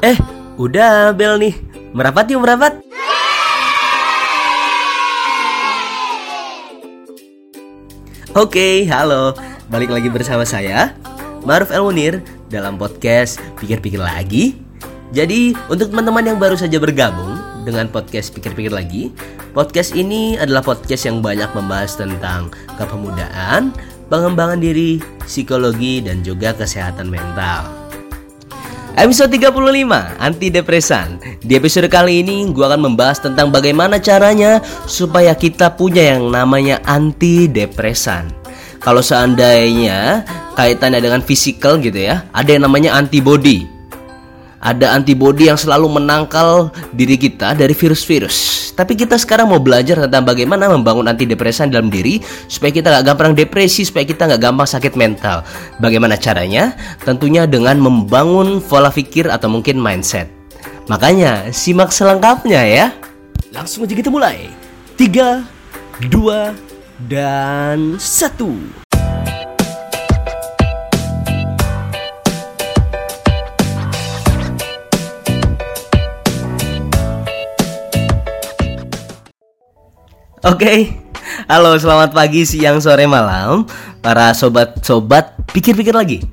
Eh, udah bel nih. Merapat yuk merapat. Oke, halo. Balik lagi bersama saya, Maruf El Munir dalam podcast Pikir-Pikir Lagi. Jadi, untuk teman-teman yang baru saja bergabung dengan podcast Pikir-Pikir Lagi, podcast ini adalah podcast yang banyak membahas tentang kepemudaan, pengembangan diri, psikologi, dan juga kesehatan mental. Episode 35 Anti Depresan Di episode kali ini gue akan membahas tentang bagaimana caranya Supaya kita punya yang namanya anti depresan Kalau seandainya kaitannya dengan fisikal gitu ya Ada yang namanya antibody. Ada antibodi yang selalu menangkal diri kita dari virus-virus. Tapi kita sekarang mau belajar tentang bagaimana membangun antidepresan dalam diri supaya kita nggak gampang depresi, supaya kita nggak gampang sakit mental. Bagaimana caranya? Tentunya dengan membangun pola pikir atau mungkin mindset. Makanya simak selengkapnya ya. Langsung aja kita mulai. Tiga, dua, dan satu. Oke, halo selamat pagi, siang, sore, malam. Para sobat-sobat pikir-pikir lagi.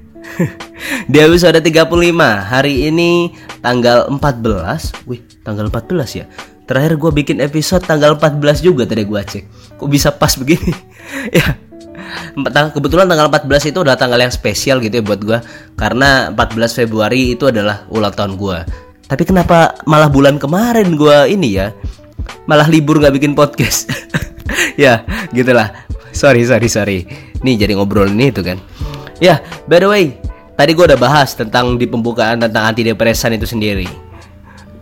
Di episode 35 hari ini tanggal 14 Wih, tanggal 14 ya? Terakhir gue bikin episode tanggal 14 juga tadi gue cek. Kok bisa pas begini? Ya, kebetulan tanggal 14 itu adalah tanggal yang spesial gitu ya buat gue Karena 14 Februari itu adalah ulang tahun gue Tapi kenapa malah bulan kemarin gue ini ya malah libur nggak bikin podcast. Ya gitulah. Sorry sorry sorry. Nih jadi ngobrol ini itu kan. Ya by the way tadi gue udah bahas tentang di pembukaan tentang antidepresan itu sendiri.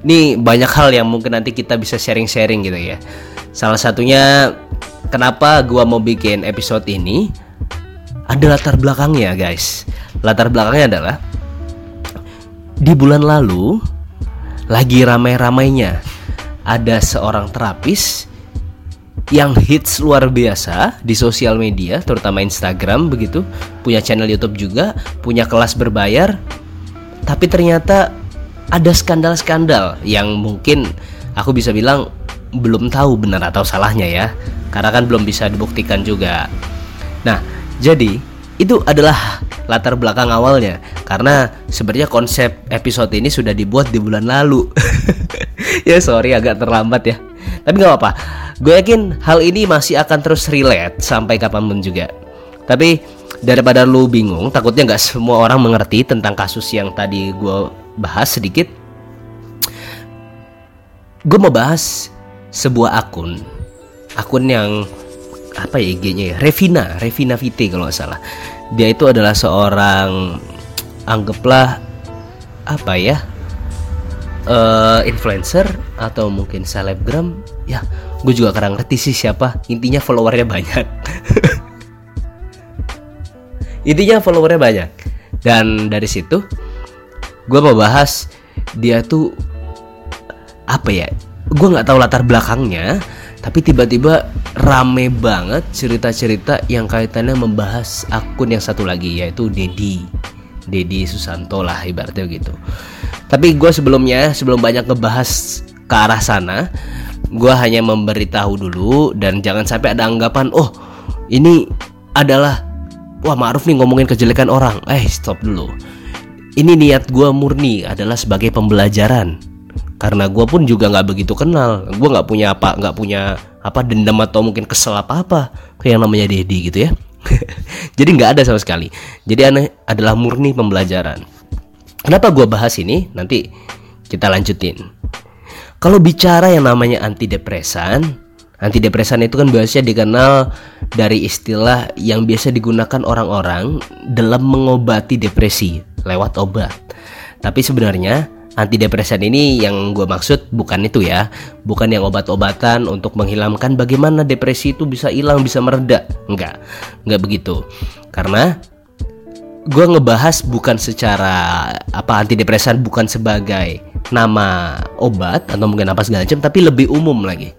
Nih banyak hal yang mungkin nanti kita bisa sharing-sharing gitu ya. Salah satunya kenapa gue mau bikin episode ini? Ada latar belakangnya guys. Latar belakangnya adalah di bulan lalu lagi ramai-ramainya ada seorang terapis yang hits luar biasa di sosial media, terutama Instagram begitu, punya channel YouTube juga, punya kelas berbayar. Tapi ternyata ada skandal-skandal yang mungkin aku bisa bilang belum tahu benar atau salahnya ya. Karena kan belum bisa dibuktikan juga. Nah, jadi itu adalah latar belakang awalnya karena sebenarnya konsep episode ini sudah dibuat di bulan lalu ya sorry agak terlambat ya. Tapi nggak apa-apa. Gue yakin hal ini masih akan terus relate sampai kapan pun juga. Tapi daripada lu bingung takutnya nggak semua orang mengerti tentang kasus yang tadi gue bahas sedikit. Gue mau bahas sebuah akun. Akun yang apa ya IG-nya ya? Revina Revina Vite kalau nggak salah. Dia itu adalah seorang anggaplah apa ya uh, influencer atau mungkin selebgram ya gue juga kadang ngerti sih siapa. Intinya followernya banyak. Intinya followernya banyak. Dan dari situ gue mau bahas dia tuh apa ya gue nggak tahu latar belakangnya tapi tiba-tiba rame banget cerita-cerita yang kaitannya membahas akun yang satu lagi yaitu Dedi Dedi Susanto lah ibaratnya gitu. Tapi gue sebelumnya sebelum banyak ngebahas ke arah sana gue hanya memberitahu dulu dan jangan sampai ada anggapan oh ini adalah wah Ma'ruf nih ngomongin kejelekan orang. Eh stop dulu. Ini niat gue murni adalah sebagai pembelajaran. Karena gue pun juga nggak begitu kenal. Gue nggak punya apa nggak punya apa dendam atau mungkin kesel apa apa kayak yang namanya Dedi gitu ya jadi nggak ada sama sekali. Jadi aneh adalah murni pembelajaran. Kenapa gue bahas ini? Nanti kita lanjutin. Kalau bicara yang namanya antidepresan Antidepresan itu kan biasanya dikenal dari istilah yang biasa digunakan orang-orang dalam mengobati depresi lewat obat. Tapi sebenarnya Antidepresan ini yang gue maksud bukan itu ya. Bukan yang obat-obatan untuk menghilangkan bagaimana depresi itu bisa hilang, bisa mereda. Enggak, enggak begitu. Karena gue ngebahas bukan secara apa antidepresan bukan sebagai nama obat atau mungkin apa segala macam tapi lebih umum lagi.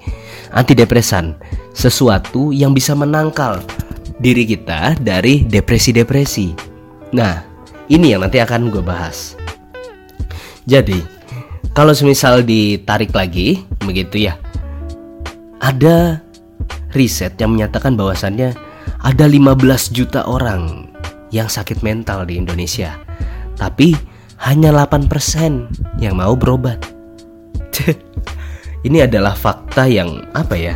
Antidepresan sesuatu yang bisa menangkal diri kita dari depresi-depresi. Nah ini yang nanti akan gue bahas jadi, kalau semisal ditarik lagi begitu ya ada riset yang menyatakan bahwasannya ada 15 juta orang yang sakit mental di Indonesia. Tapi hanya 8% yang mau berobat. Ini adalah fakta yang apa ya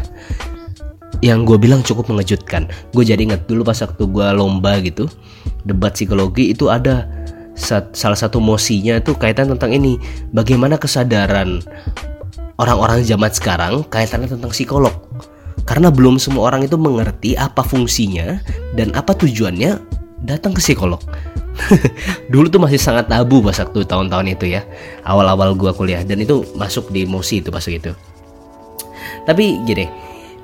yang gue bilang cukup mengejutkan. Gue jadi inget dulu pas waktu gue lomba gitu debat psikologi itu ada salah satu mosinya itu kaitan tentang ini. Bagaimana kesadaran orang-orang zaman sekarang kaitannya tentang psikolog. Karena belum semua orang itu mengerti apa fungsinya dan apa tujuannya datang ke psikolog. Dulu tuh masih sangat tabu pas waktu tahun-tahun itu ya. Awal-awal gua kuliah dan itu masuk di mosi itu pas itu tapi gini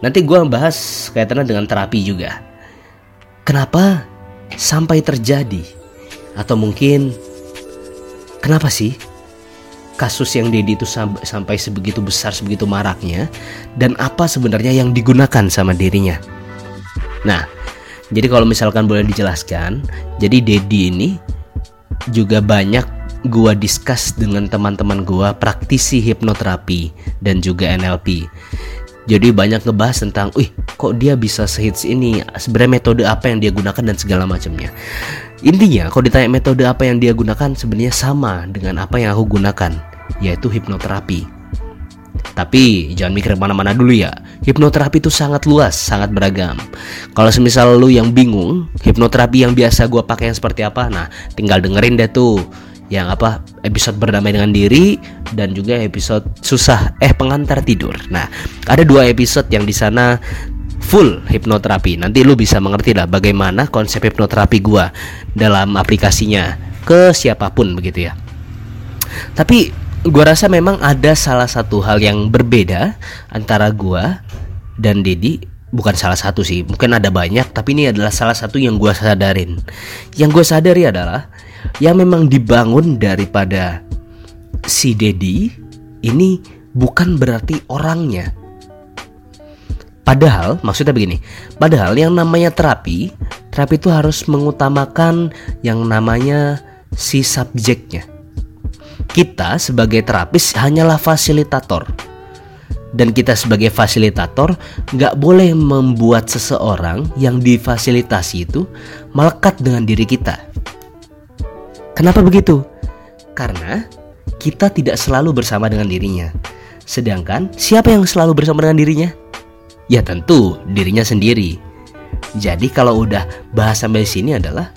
nanti gua bahas kaitannya dengan terapi juga. Kenapa sampai terjadi atau mungkin kenapa sih kasus yang Dedi itu sampai sebegitu besar, sebegitu maraknya dan apa sebenarnya yang digunakan sama dirinya. Nah, jadi kalau misalkan boleh dijelaskan, jadi Dedi ini juga banyak gua discuss dengan teman-teman gua praktisi hipnoterapi dan juga NLP. Jadi banyak ngebahas tentang, wih kok dia bisa sehits ini, sebenarnya metode apa yang dia gunakan dan segala macamnya. Intinya kalau ditanya metode apa yang dia gunakan sebenarnya sama dengan apa yang aku gunakan yaitu hipnoterapi. Tapi jangan mikir mana-mana dulu ya. Hipnoterapi itu sangat luas, sangat beragam. Kalau semisal lu yang bingung, hipnoterapi yang biasa gue pakai yang seperti apa, nah tinggal dengerin deh tuh yang apa episode berdamai dengan diri dan juga episode susah eh pengantar tidur. Nah ada dua episode yang di sana full hipnoterapi. Nanti lu bisa mengerti lah bagaimana konsep hipnoterapi gua dalam aplikasinya ke siapa pun begitu ya. Tapi gua rasa memang ada salah satu hal yang berbeda antara gua dan Dedi bukan salah satu sih mungkin ada banyak tapi ini adalah salah satu yang gua sadarin yang gue sadari adalah yang memang dibangun daripada si Dedi ini bukan berarti orangnya Padahal maksudnya begini, padahal yang namanya terapi, terapi itu harus mengutamakan yang namanya si subjeknya. Kita sebagai terapis hanyalah fasilitator. Dan kita sebagai fasilitator nggak boleh membuat seseorang yang difasilitasi itu melekat dengan diri kita. Kenapa begitu? Karena kita tidak selalu bersama dengan dirinya. Sedangkan siapa yang selalu bersama dengan dirinya? Ya tentu dirinya sendiri. Jadi kalau udah bahas sampai sini adalah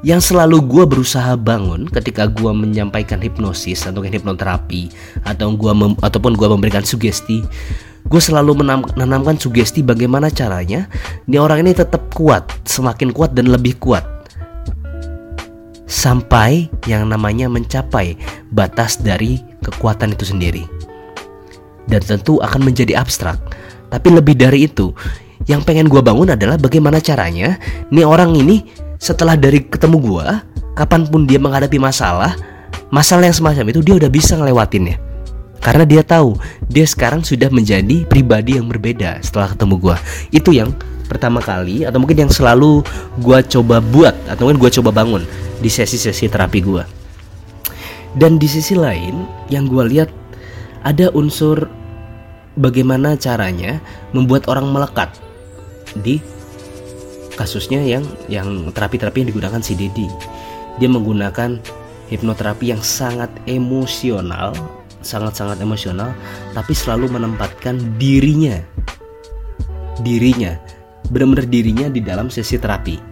yang selalu gue berusaha bangun ketika gue menyampaikan hipnosis atau hipnoterapi atau gua mem, ataupun gue memberikan sugesti gue selalu menanamkan sugesti bagaimana caranya ini orang ini tetap kuat semakin kuat dan lebih kuat sampai yang namanya mencapai batas dari kekuatan itu sendiri dan tentu akan menjadi abstrak tapi lebih dari itu, yang pengen gue bangun adalah bagaimana caranya nih orang ini setelah dari ketemu gue, kapan pun dia menghadapi masalah, masalah yang semacam itu dia udah bisa ngelewatinnya. Karena dia tahu dia sekarang sudah menjadi pribadi yang berbeda setelah ketemu gue. Itu yang pertama kali atau mungkin yang selalu gue coba buat atau mungkin gue coba bangun di sesi-sesi terapi gue. Dan di sisi lain yang gue lihat ada unsur bagaimana caranya membuat orang melekat di kasusnya yang yang terapi-terapi yang digunakan si Dedi. Dia menggunakan hipnoterapi yang sangat emosional, sangat-sangat emosional, tapi selalu menempatkan dirinya, dirinya, benar-benar dirinya di dalam sesi terapi.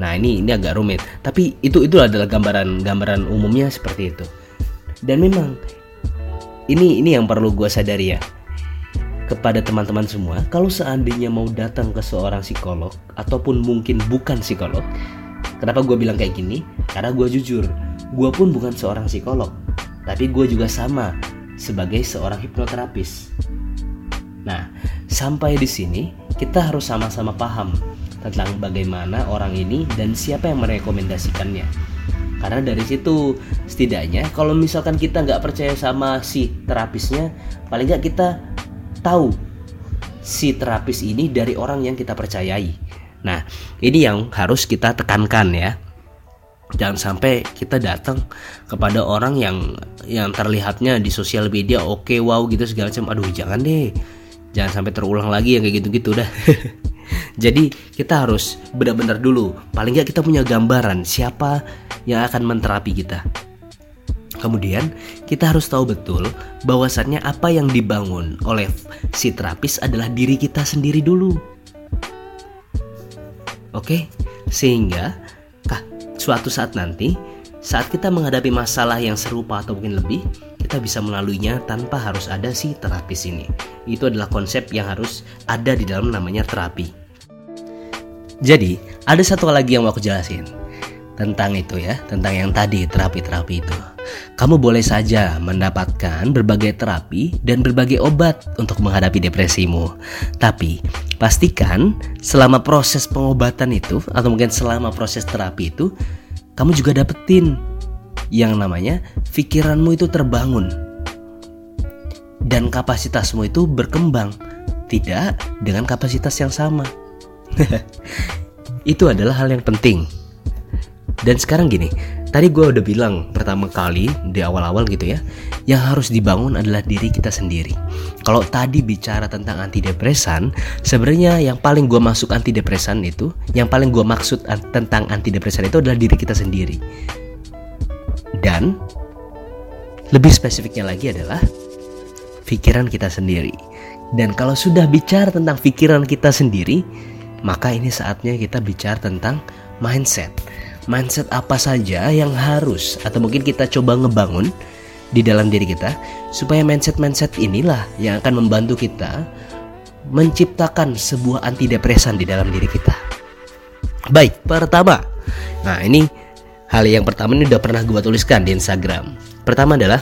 Nah ini ini agak rumit, tapi itu itu adalah gambaran gambaran umumnya seperti itu. Dan memang ini ini yang perlu gue sadari ya. Kepada teman-teman semua kalau seandainya mau datang ke seorang psikolog ataupun mungkin bukan psikolog kenapa gue bilang kayak gini? Karena gue jujur gue pun bukan seorang psikolog. Tapi gue juga sama sebagai seorang hipnoterapis. Nah sampai di sini kita harus sama-sama paham tentang bagaimana orang ini dan siapa yang merekomendasikannya. Karena dari situ setidaknya kalau misalkan kita nggak percaya sama si terapisnya paling nggak kita tahu si terapis ini dari orang yang kita percayai. Nah ini yang harus kita tekankan ya. Jangan sampai kita datang kepada orang yang yang terlihatnya di sosial media oke okay, wow gitu segala macam. Aduh jangan deh jangan sampai terulang lagi yang kayak gitu-gitu dah. Jadi kita harus benar-benar dulu. Paling nggak kita punya gambaran siapa yang akan menterapi kita. Kemudian kita harus tahu betul bahwasannya apa yang dibangun oleh si terapis adalah diri kita sendiri dulu. Oke, sehingga kah, suatu saat nanti saat kita menghadapi masalah yang serupa atau mungkin lebih, kita bisa melaluinya tanpa harus ada si terapis ini. Itu adalah konsep yang harus ada di dalam namanya terapi. Jadi, ada satu lagi yang mau aku jelasin tentang itu ya, tentang yang tadi terapi-terapi itu. Kamu boleh saja mendapatkan berbagai terapi dan berbagai obat untuk menghadapi depresimu. Tapi pastikan selama proses pengobatan itu atau mungkin selama proses terapi itu kamu juga dapetin yang namanya pikiranmu itu terbangun dan kapasitasmu itu berkembang tidak dengan kapasitas yang sama. itu adalah hal yang penting dan sekarang gini, tadi gue udah bilang pertama kali di awal-awal gitu ya, yang harus dibangun adalah diri kita sendiri. Kalau tadi bicara tentang antidepresan, sebenarnya yang paling gue masuk antidepresan itu, yang paling gue maksud tentang antidepresan itu adalah diri kita sendiri. Dan lebih spesifiknya lagi adalah pikiran kita sendiri. Dan kalau sudah bicara tentang pikiran kita sendiri, maka ini saatnya kita bicara tentang mindset mindset apa saja yang harus atau mungkin kita coba ngebangun di dalam diri kita supaya mindset-mindset inilah yang akan membantu kita menciptakan sebuah antidepresan di dalam diri kita. Baik, pertama. Nah, ini hal yang pertama ini udah pernah gue tuliskan di Instagram. Pertama adalah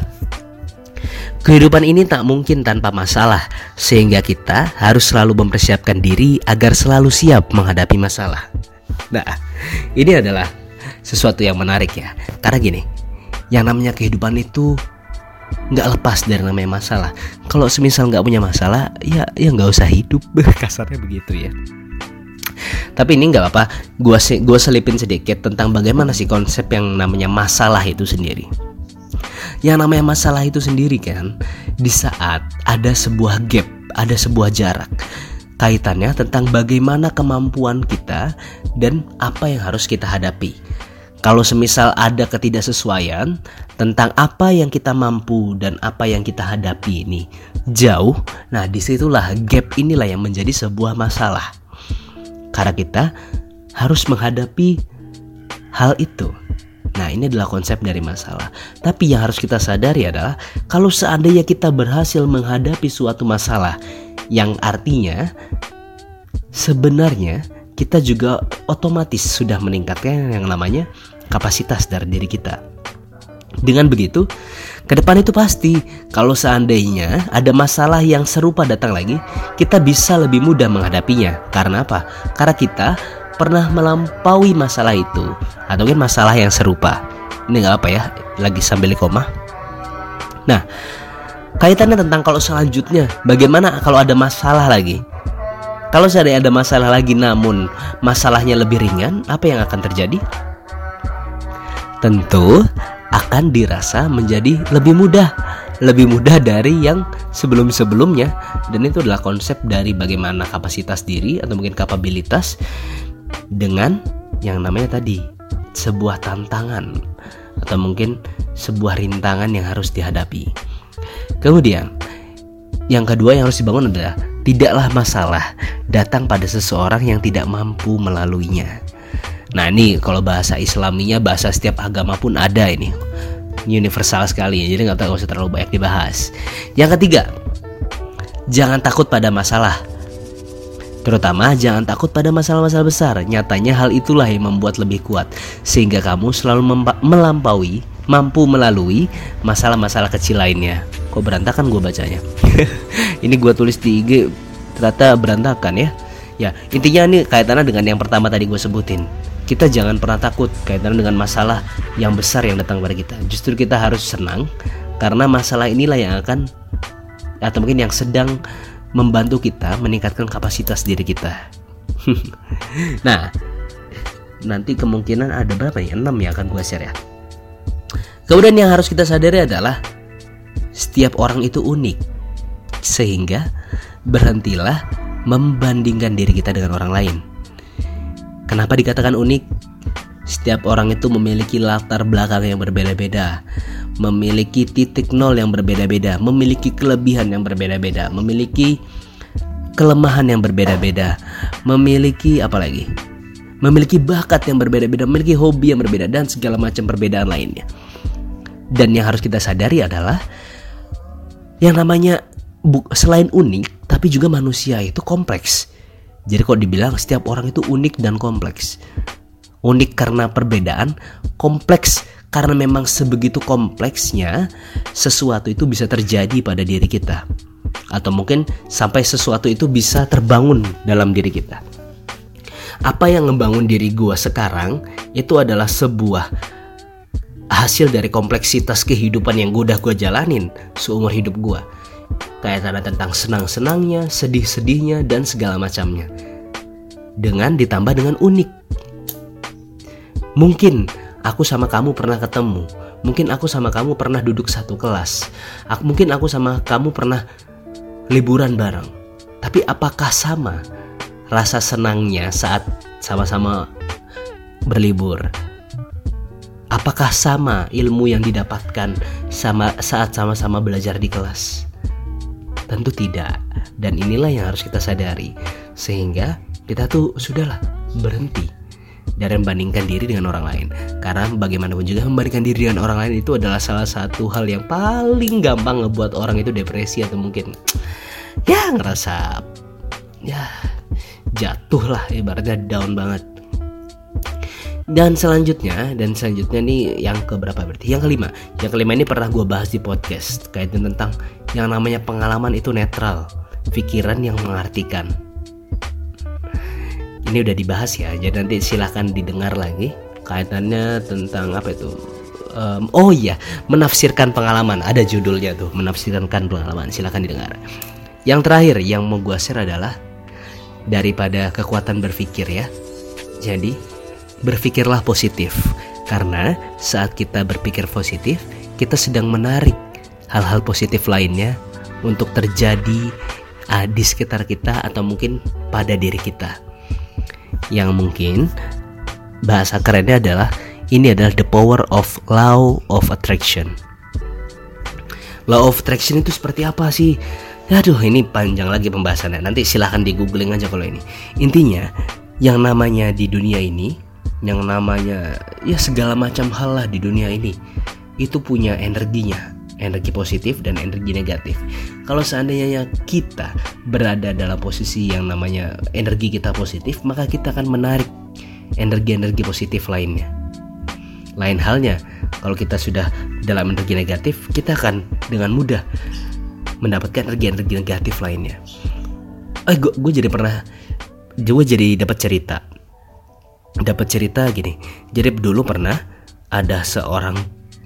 Kehidupan ini tak mungkin tanpa masalah, sehingga kita harus selalu mempersiapkan diri agar selalu siap menghadapi masalah. Nah, ini adalah sesuatu yang menarik ya karena gini yang namanya kehidupan itu nggak lepas dari namanya masalah kalau semisal nggak punya masalah ya ya nggak usah hidup kasarnya begitu ya tapi ini nggak apa gue gua selipin sedikit tentang bagaimana sih konsep yang namanya masalah itu sendiri. Yang namanya masalah itu sendiri kan di saat ada sebuah gap ada sebuah jarak kaitannya tentang bagaimana kemampuan kita dan apa yang harus kita hadapi. Kalau semisal ada ketidaksesuaian tentang apa yang kita mampu dan apa yang kita hadapi ini jauh, nah di situlah gap inilah yang menjadi sebuah masalah. Karena kita harus menghadapi hal itu. Nah ini adalah konsep dari masalah. Tapi yang harus kita sadari adalah kalau seandainya kita berhasil menghadapi suatu masalah yang artinya sebenarnya kita juga otomatis sudah meningkatkan yang namanya kapasitas dari diri kita. Dengan begitu, ke depan itu pasti kalau seandainya ada masalah yang serupa datang lagi, kita bisa lebih mudah menghadapinya. Karena apa? Karena kita pernah melampaui masalah itu atau mungkin masalah yang serupa. Ini nggak apa ya, lagi sambil koma. Nah, kaitannya tentang kalau selanjutnya, bagaimana kalau ada masalah lagi? Kalau seandainya ada masalah lagi namun masalahnya lebih ringan, apa yang akan terjadi? Tentu akan dirasa menjadi lebih mudah, lebih mudah dari yang sebelum-sebelumnya dan itu adalah konsep dari bagaimana kapasitas diri atau mungkin kapabilitas dengan yang namanya tadi sebuah tantangan atau mungkin sebuah rintangan yang harus dihadapi. Kemudian yang kedua yang harus dibangun adalah tidaklah masalah datang pada seseorang yang tidak mampu melaluinya. Nah ini kalau bahasa Islaminya bahasa setiap agama pun ada ini universal sekali jadi nggak usah terlalu banyak dibahas. Yang ketiga, jangan takut pada masalah. Terutama jangan takut pada masalah-masalah besar. Nyatanya hal itulah yang membuat lebih kuat sehingga kamu selalu melampaui, mampu melalui masalah-masalah kecil lainnya. Kok berantakan gue bacanya? ini gue tulis di IG ternyata berantakan ya. Ya intinya ini kaitannya dengan yang pertama tadi gue sebutin. Kita jangan pernah takut kaitannya dengan masalah yang besar yang datang pada kita. Justru kita harus senang karena masalah inilah yang akan atau mungkin yang sedang membantu kita meningkatkan kapasitas diri kita. nah, nanti kemungkinan ada berapa ya 6 ya akan gue share ya kemudian yang harus kita sadari adalah setiap orang itu unik sehingga berhentilah membandingkan diri kita dengan orang lain kenapa dikatakan unik setiap orang itu memiliki latar belakang yang berbeda-beda memiliki titik nol yang berbeda-beda, memiliki kelebihan yang berbeda-beda, memiliki kelemahan yang berbeda-beda, memiliki apa lagi? Memiliki bakat yang berbeda-beda, memiliki hobi yang berbeda dan segala macam perbedaan lainnya. Dan yang harus kita sadari adalah yang namanya selain unik, tapi juga manusia itu kompleks. Jadi kok dibilang setiap orang itu unik dan kompleks. Unik karena perbedaan, kompleks karena memang sebegitu kompleksnya sesuatu itu bisa terjadi pada diri kita atau mungkin sampai sesuatu itu bisa terbangun dalam diri kita. Apa yang membangun diri gua sekarang itu adalah sebuah hasil dari kompleksitas kehidupan yang gue udah gue jalanin seumur hidup gue. Kayak tanda tentang senang-senangnya, sedih-sedihnya, dan segala macamnya. Dengan ditambah dengan unik. Mungkin aku sama kamu pernah ketemu. Mungkin aku sama kamu pernah duduk satu kelas. Aku, mungkin aku sama kamu pernah liburan bareng. Tapi apakah sama rasa senangnya saat sama-sama berlibur? Apakah sama ilmu yang didapatkan sama saat sama-sama belajar di kelas? Tentu tidak. Dan inilah yang harus kita sadari. Sehingga kita tuh sudahlah berhenti dari membandingkan diri dengan orang lain. Karena bagaimanapun juga membandingkan diri dengan orang lain itu adalah salah satu hal yang paling gampang ngebuat orang itu depresi atau mungkin ya ngerasa ya jatuh lah ibaratnya down banget. Dan selanjutnya, dan selanjutnya nih yang keberapa berarti? Yang kelima. Yang kelima ini pernah gue bahas di podcast kaitan tentang yang namanya pengalaman itu netral, pikiran yang mengartikan. Ini udah dibahas ya jadi nanti silahkan didengar lagi kaitannya tentang apa itu? Um, oh iya menafsirkan pengalaman. Ada judulnya tuh menafsirkan pengalaman. Silahkan didengar. Yang terakhir yang mau gue share adalah daripada kekuatan berpikir ya. Jadi berpikirlah positif karena saat kita berpikir positif kita sedang menarik hal-hal positif lainnya untuk terjadi uh, di sekitar kita atau mungkin pada diri kita yang mungkin bahasa kerennya adalah ini adalah the power of law of attraction. Law of attraction itu seperti apa sih? Aduh ini panjang lagi pembahasannya Nanti silahkan di googling aja kalau ini Intinya yang namanya di dunia ini Yang namanya ya segala macam hal lah di dunia ini Itu punya energinya energi positif dan energi negatif. Kalau seandainya kita berada dalam posisi yang namanya energi kita positif, maka kita akan menarik energi-energi positif lainnya. Lain halnya, kalau kita sudah dalam energi negatif, kita akan dengan mudah mendapatkan energi-energi negatif lainnya. Eh, gue jadi pernah, gue jadi dapat cerita, dapat cerita gini. Jadi dulu pernah ada seorang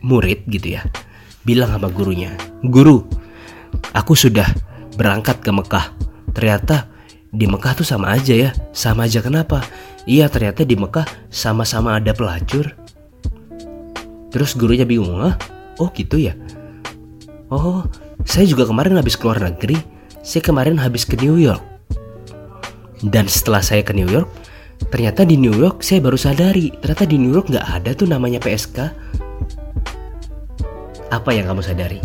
murid gitu ya bilang sama gurunya, "Guru, aku sudah berangkat ke Mekah. Ternyata di Mekah tuh sama aja ya. Sama aja kenapa? Iya, ternyata di Mekah sama-sama ada pelacur." Terus gurunya bingung, "Hah? Oh, gitu ya?" "Oh, saya juga kemarin habis keluar negeri. Saya kemarin habis ke New York." Dan setelah saya ke New York, ternyata di New York saya baru sadari, ternyata di New York nggak ada tuh namanya PSK apa yang kamu sadari?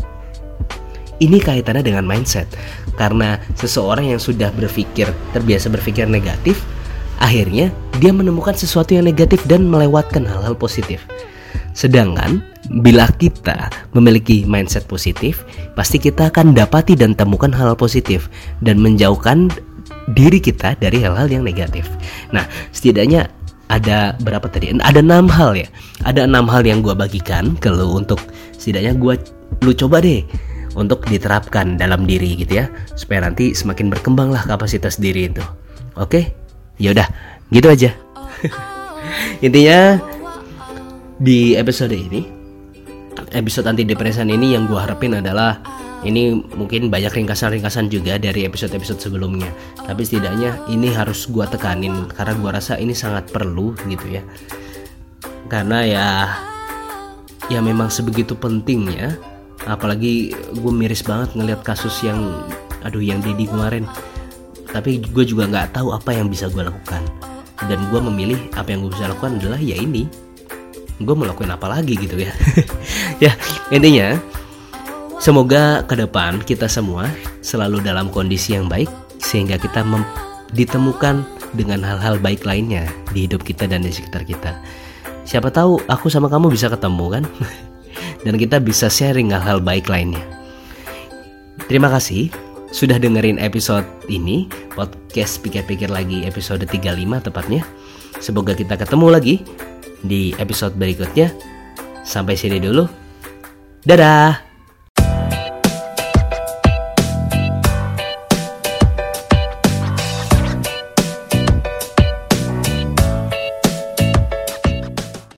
Ini kaitannya dengan mindset, karena seseorang yang sudah berpikir, terbiasa berpikir negatif, akhirnya dia menemukan sesuatu yang negatif dan melewatkan hal-hal positif. Sedangkan bila kita memiliki mindset positif, pasti kita akan dapati dan temukan hal, -hal positif dan menjauhkan diri kita dari hal-hal yang negatif. Nah, setidaknya ada berapa tadi? Ada enam hal ya. Ada enam hal yang gue bagikan ke lo untuk setidaknya gue lu coba deh untuk diterapkan dalam diri gitu ya supaya nanti semakin berkembang lah kapasitas diri itu. Oke? Ya udah, gitu aja. Intinya di episode ini episode anti depresan ini yang gue harapin adalah ini mungkin banyak ringkasan-ringkasan juga dari episode-episode sebelumnya. Tapi setidaknya ini harus gua tekanin karena gua rasa ini sangat perlu gitu ya. Karena ya ya memang sebegitu pentingnya apalagi gue miris banget ngelihat kasus yang aduh yang Didi kemarin. Tapi gue juga nggak tahu apa yang bisa gue lakukan. Dan gue memilih apa yang gue bisa lakukan adalah ya ini. Gue melakukan apa lagi gitu ya. Ya intinya semoga ke depan kita semua selalu dalam kondisi yang baik sehingga kita ditemukan dengan hal-hal baik lainnya di hidup kita dan di sekitar kita. Siapa tahu aku sama kamu bisa ketemu kan? Dan kita bisa sharing hal-hal baik lainnya. Terima kasih sudah dengerin episode ini podcast pikir-pikir lagi episode 35 tepatnya. Semoga kita ketemu lagi di episode berikutnya. Sampai sini dulu. Dadah